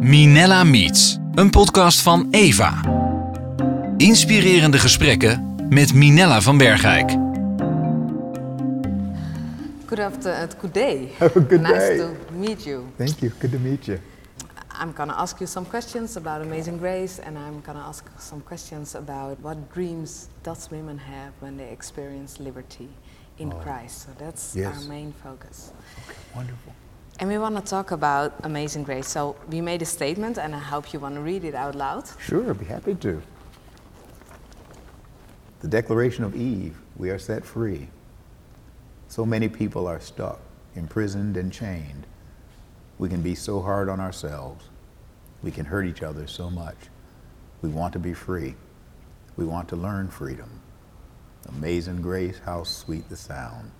Minella Meets, een podcast van Eva. Inspirerende gesprekken met Minella van Bergijk. Good afternoon, good day. Have a good nice day. to meet you. Thank you. Good to meet you. I'm gonna ask you some questions about Amazing Grace, and I'm gonna ask some questions about what dreams does women have when they experience liberty in Christ. So that's Yes. our main focus. Wonderful. And we want to talk about Amazing Grace. So we made a statement, and I hope you want to read it out loud. Sure, I'd be happy to. The Declaration of Eve we are set free. So many people are stuck, imprisoned, and chained. We can be so hard on ourselves. We can hurt each other so much. We want to be free. We want to learn freedom. Amazing grace, how sweet the sound.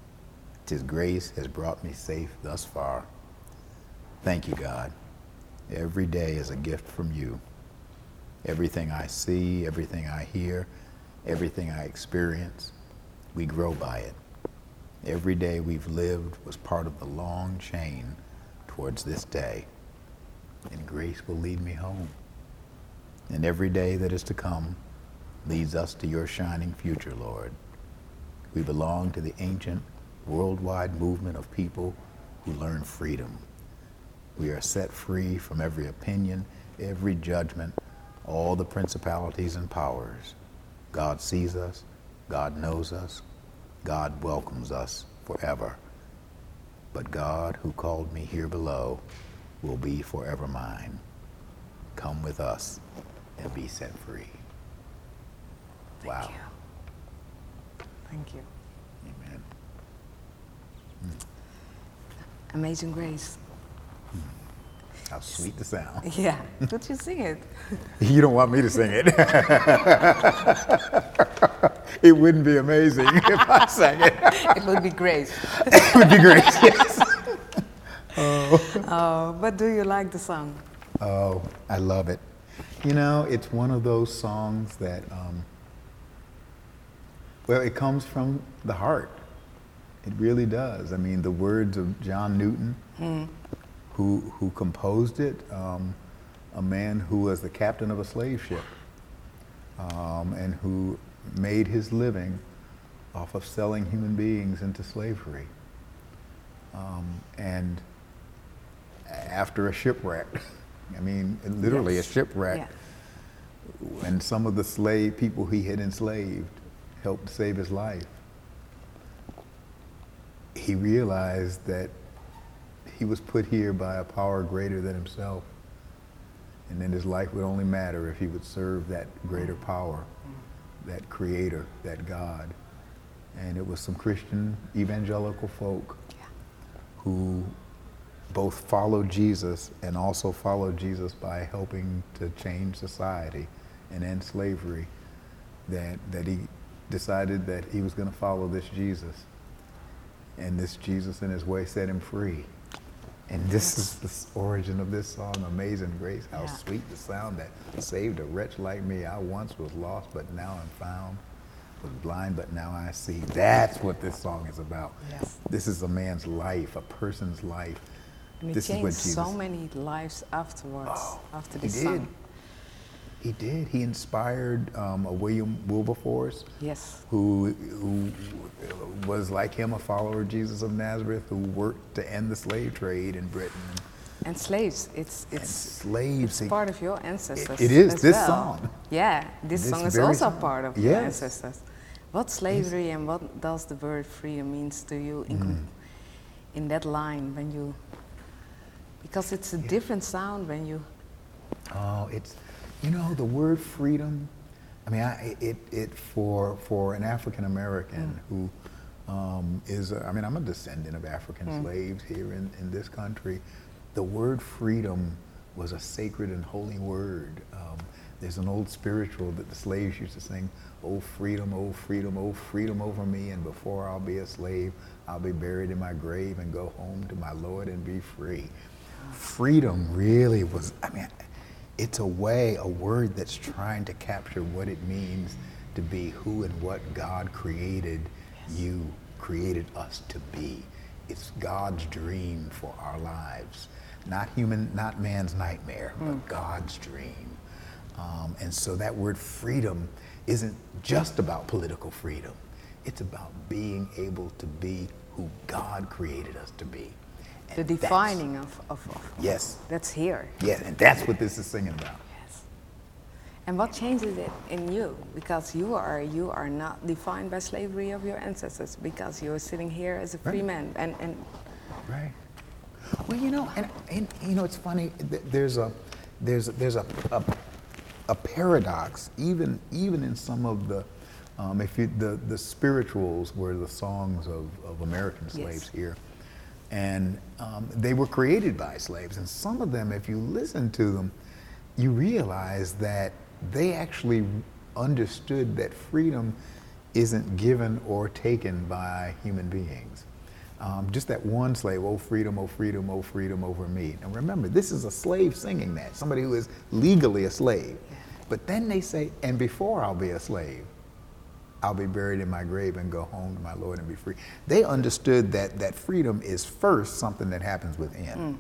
Tis grace has brought me safe thus far. Thank you, God. Every day is a gift from you. Everything I see, everything I hear, everything I experience, we grow by it. Every day we've lived was part of the long chain towards this day. And grace will lead me home. And every day that is to come leads us to your shining future, Lord. We belong to the ancient worldwide movement of people who learn freedom. We are set free from every opinion, every judgment, all the principalities and powers. God sees us, God knows us, God welcomes us forever. But God, who called me here below, will be forever mine. Come with us and be set free. wow. Thank you. Thank you. Amen. Amazing Grace. How sweet the sound. Yeah. Could you sing it? You don't want me to sing it. it wouldn't be amazing if I sang it. it would be great. It would be great. Yes. Oh, oh, but do you like the song? Oh, I love it. You know, it's one of those songs that, um, well, it comes from the heart. It really does. I mean, the words of John Newton, who, who composed it, um, a man who was the captain of a slave ship um, and who made his living off of selling human beings into slavery. Um, and after a shipwreck, I mean, literally Yes. a shipwreck, Yeah. and some of the slave people he had enslaved helped save his life. He realized that he was put here by a power greater than himself, and then his life would only matter if he would serve that greater power, that creator, that God. And it was some Christian evangelical folk who both followed Jesus and also followed Jesus by helping to change society and end slavery, that, that he decided that he was going to follow this Jesus. And this Jesus in his way set him free. And this is the origin of this song, Amazing Grace. How Yeah. sweet the sound that saved a wretch like me. I once was lost, but now I'm found. Was blind, but now I see. That's what this song is about. Yes. This is a man's life, a person's life. And it this is changed what Jesus. so many lives afterwards, Oh, after this song. He did. He inspired um, a William Wilberforce, Yes. who, who was like him, a follower of Jesus of Nazareth, who worked to end the slave trade in Britain. And slaves, it's And it's slaves. it's part of your ancestors. it is, as this well. song. Yeah, this, This song is also song. part of your ancestors. What slavery and what does the word freedom means to you in, Mm. com- in that line when you? Because it's a different sound when you. Oh, it's, you know, the word freedom. I mean, I, it, it for for an African American who um, is, a, I mean, I'm a descendant of African slaves here in, in this country. The word freedom was a sacred and holy word. Um, there's an old spiritual that the slaves used to sing, "Oh freedom, oh freedom, oh freedom over me, and before I'll be a slave, I'll be buried in my grave and go home to my Lord and be free." Freedom really was, I mean, it's a way, a word that's trying to capture what it means to be who and what God created you, created us to be. It's God's dream for our lives. not human, not man's nightmare, but God's dream. Um, and so that word freedom isn't just about political freedom. It's about being able to be who God created us to be. The defining of, of, of Yes. that's here. Yes, and that's what this is singing about. Yes. And what changes it in you? Because you are you are not defined by slavery of your ancestors because you're sitting here as a free Right. man and, and Right. Well, you know, and, and you know, it's funny. There's a there's there's a, a a paradox even even in some of the um, if you the the spirituals were the songs of, of American Yes. slaves here, and um, they were created by slaves, and some of them, if you listen to them, you realize that they actually understood that freedom isn't given or taken by human beings. Um, just that one slave, oh freedom, oh freedom, oh freedom over me. And remember, this is a slave singing that, somebody who is legally a slave. But then they say, and before I'll be a slave, I'll be buried in my grave and go home to my Lord and be free. They understood that, that freedom is first something that happens within. Mm.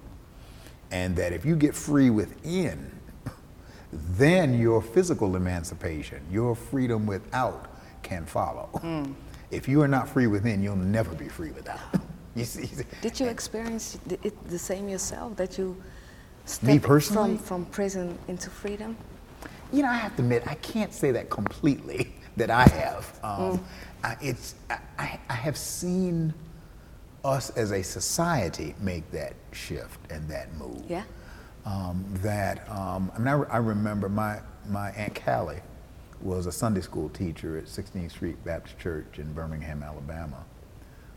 And that if you get free within, then your physical emancipation, your freedom without can follow. Mm. If you are not free within, you'll never be free without. You see? did you experience the, it the same yourself that you stepped from from prison into freedom? You know, I have to admit, I can't say that completely that I have. Um, I, it's, I- I, have seen us as a society make that shift and that move. Yeah. Um, that, um, I mean, I, re- I remember my, my Aunt Callie was a Sunday school teacher at 16th Street Baptist Church in Birmingham, Alabama.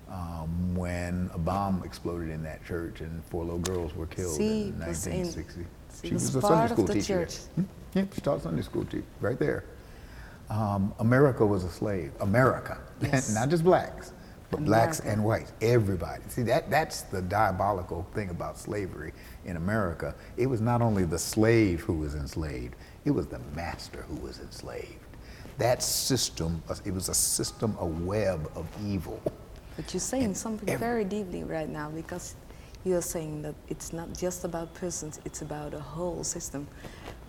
Um, when a bomb exploded in that church and four little girls were killed See, in was in- 1960. she was a Sunday school teacher. Hmm? Yeah, she taught Sunday school too, right there. Um, America was a slave. America, Yes. not just blacks, but blacks and whites. Everybody. See that that's the diabolical thing about slavery in America. It was not only the slave who was enslaved; it was the master who was enslaved. That system, it was a system, a web of evil. But you're saying And something every- very deeply right now because you're saying that it's not just about persons, it's about a whole system.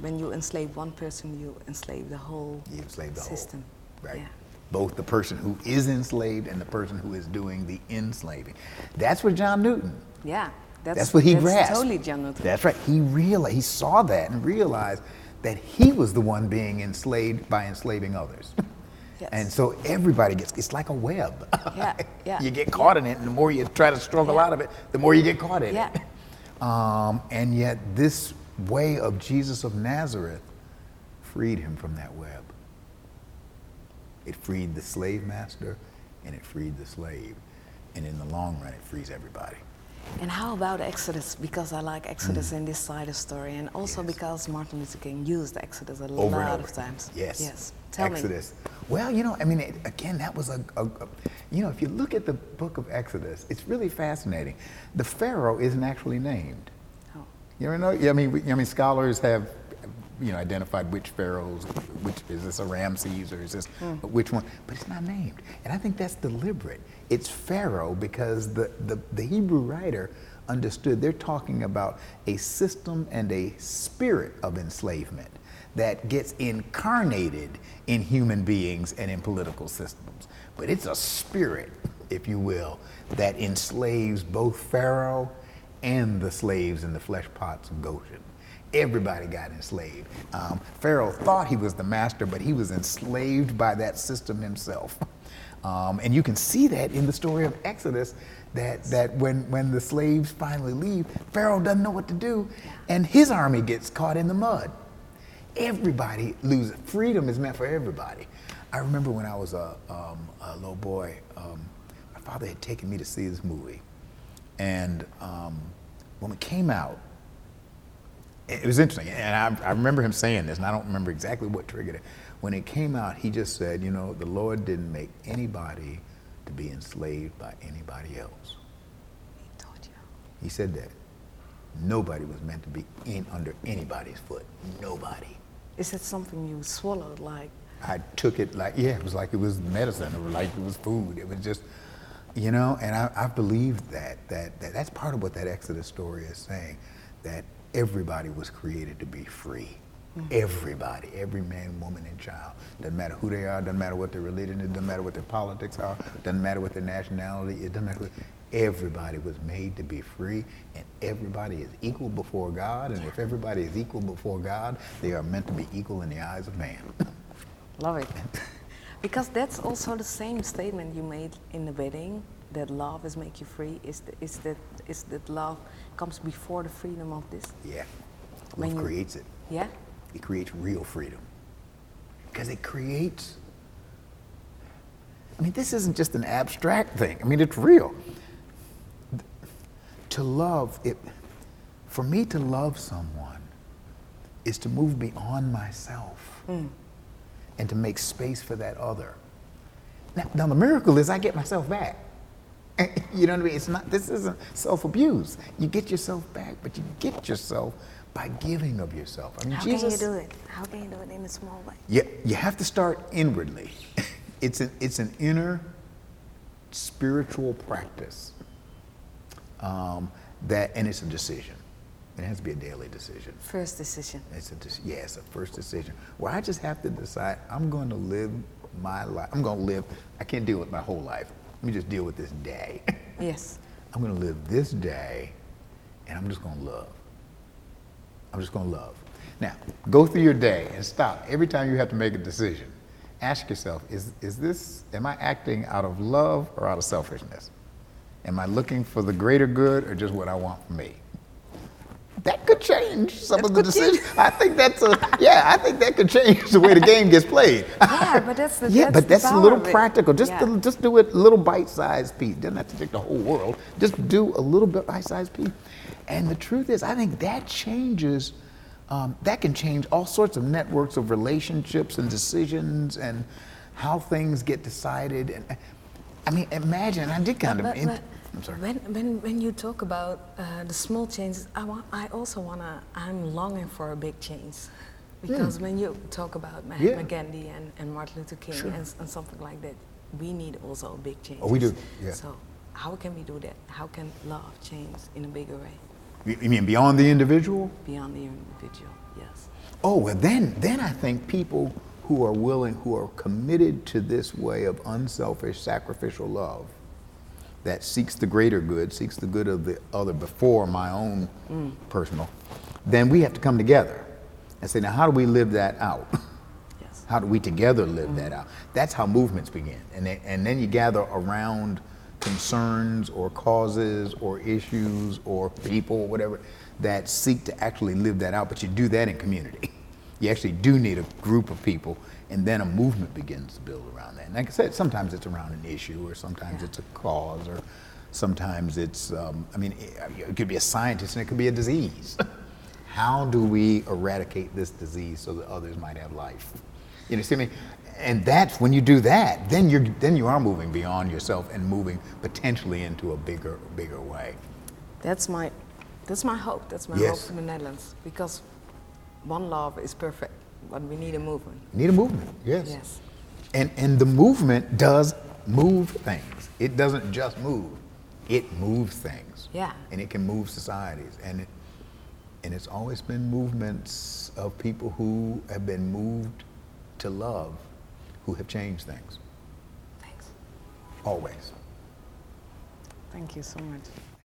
When you enslave one person, you enslave the whole You enslave the system. whole, right? Yeah. Both the person who is enslaved and the person who is doing the enslaving. That's what John Newton Yeah, that's, That's, what he that's grasped. totally John Newton. That's right. He realized, he saw that and realized that he was the one being enslaved by enslaving others. Yes. And so everybody gets, it's like a web. Yeah, yeah. you get caught in it, and the more you try to struggle Yeah. out of it, the more you get caught in Yeah. it. Um, and yet, this way of Jesus of Nazareth freed him from that web. It freed the slave master and it freed the slave. And in the long run, it frees everybody. And how about Exodus? Because I like Exodus in this side of story, and also Mm. Yes. because Martin Luther King used Exodus a over lot of times. Yes. Yes. Tell me. Exodus. Well, you know, I mean, it, again, that was a, a, a- you know, if you look at the book of Exodus, it's really fascinating. The Pharaoh isn't actually named. Oh. You ever know? I mean, we- I mean, scholars have, you know, identified which pharaohs, which is this a Ramses or is this hmm. which one, but it's not named, and I think that's deliberate. It's Pharaoh because the, the the Hebrew writer understood they're talking about a system and a spirit of enslavement that gets incarnated in human beings and in political systems, but it's a spirit, if you will, that enslaves both Pharaoh and the slaves in the flesh pots of Goshen. Everybody got enslaved. Um, Pharaoh thought he was the master, but he was enslaved by that system himself. Um, and you can see that in the story of Exodus, that, that when, when the slaves finally leave, Pharaoh doesn't know what to do, and his army gets caught in the mud. Everybody loses. Freedom is meant for everybody. I remember when I was a, um, a little boy, um, my father had taken me to see this movie. And um, when it came out, it was interesting. And I, I remember him saying this, and I don't remember exactly what triggered it. When it came out, he just said, You know, the Lord didn't make anybody to be enslaved by anybody else. He told you. He said that. Nobody was meant to be in under anybody's foot. Nobody. Is that something you swallowed like? I took it like, yeah, it was like it was medicine or like it was food. It was just, you know, and I, I believed that, that, that that's part of what that Exodus story is saying. that everybody was created to be free. Mm-hmm. Everybody, every man, woman, and child. Doesn't matter who they are, doesn't matter what their religion is, doesn't matter what their politics are, doesn't matter what their nationality, is, doesn't matter. Everybody was made to be free, and everybody is equal before God. And if everybody is equal before God, they are meant to be equal in the eyes of man. Love it. because that's also the same statement you made in the wedding that love is make you free. Is, the, is, that, is that love comes before the freedom of this? Yeah. Love creates it. Yeah? It creates real freedom. Because it creates. I mean, this isn't just an abstract thing. I mean, it's real to love, it, for me to love someone is to move beyond myself mm. and to make space for that other. Now, now, the miracle is I get myself back. you know what I mean? It's not, this isn't self abuse. You get yourself back, but you get yourself by giving of yourself. I mean, How Jesus, can you do it? How can you do it in a small way? Yeah, you have to start inwardly. it's, an, it's an inner spiritual practice um, that, and it's a decision. It has to be a daily decision. First decision. It's a yeah, it's a first decision. Where I just have to decide I'm going to live my life. I'm going to live. I can't deal with my whole life. Let me just deal with this day. Yes. I'm going to live this day, and I'm just going to love. I'm just going to love. Now, go through your day and stop every time you have to make a decision. Ask yourself: Is is this? Am I acting out of love or out of selfishness? Am I looking for the greater good or just what I want for me? That could change some that of the decisions. I think that's a yeah. I think that could change the way the game gets played. Yeah, but that's the yeah, that's but that's a little practical. Just yeah. to, just do it a little bite-sized piece. Doesn't have to take the whole world. Just do a little bit bite-sized piece. And the truth is, I think that changes. Um, that can change all sorts of networks of relationships and decisions and how things get decided. And I mean, imagine. I did kind but, of. But, I'm sorry. When, when, when you talk about uh, the small changes, I, want, I also want to, I'm longing for a big change. Because when you talk about Mahatma yeah. Gandhi and, and Martin Luther King sure. and, and, something like that, we need also a big change. Oh, we do, yeah. So how can we do that? How can love change in a bigger way? You mean beyond the individual? Beyond the individual, yes. Oh, well then, then I think people who are willing, who are committed to this way of unselfish, sacrificial love, that seeks the greater good, seeks the good of the other before my own mm. personal, then we have to come together and say, now, how do we live that out? Yes. How do we together live mm. that out? That's how movements begin. And, they, and then you gather around concerns or causes or issues or people or whatever that seek to actually live that out, but you do that in community. You actually do need a group of people and then a movement begins to build around that. And like I said, sometimes it's around an issue, or sometimes yeah. it's a cause, or sometimes it's, um, I mean, it could be a scientist and it could be a disease. How do we eradicate this disease so that others might have life? You know, see me? And that's when you do that, then you're then you are moving beyond yourself and moving potentially into a bigger bigger way. That's my that's my hope. That's my yes. hope for the Netherlands because one love is perfect but we need a movement. Need a movement, yes. Yes. And, and the movement does move things. It doesn't just move, it moves things. Yeah. And it can move societies. And, it, and it's always been movements of people who have been moved to love who have changed things. Thanks. Always. Thank you so much.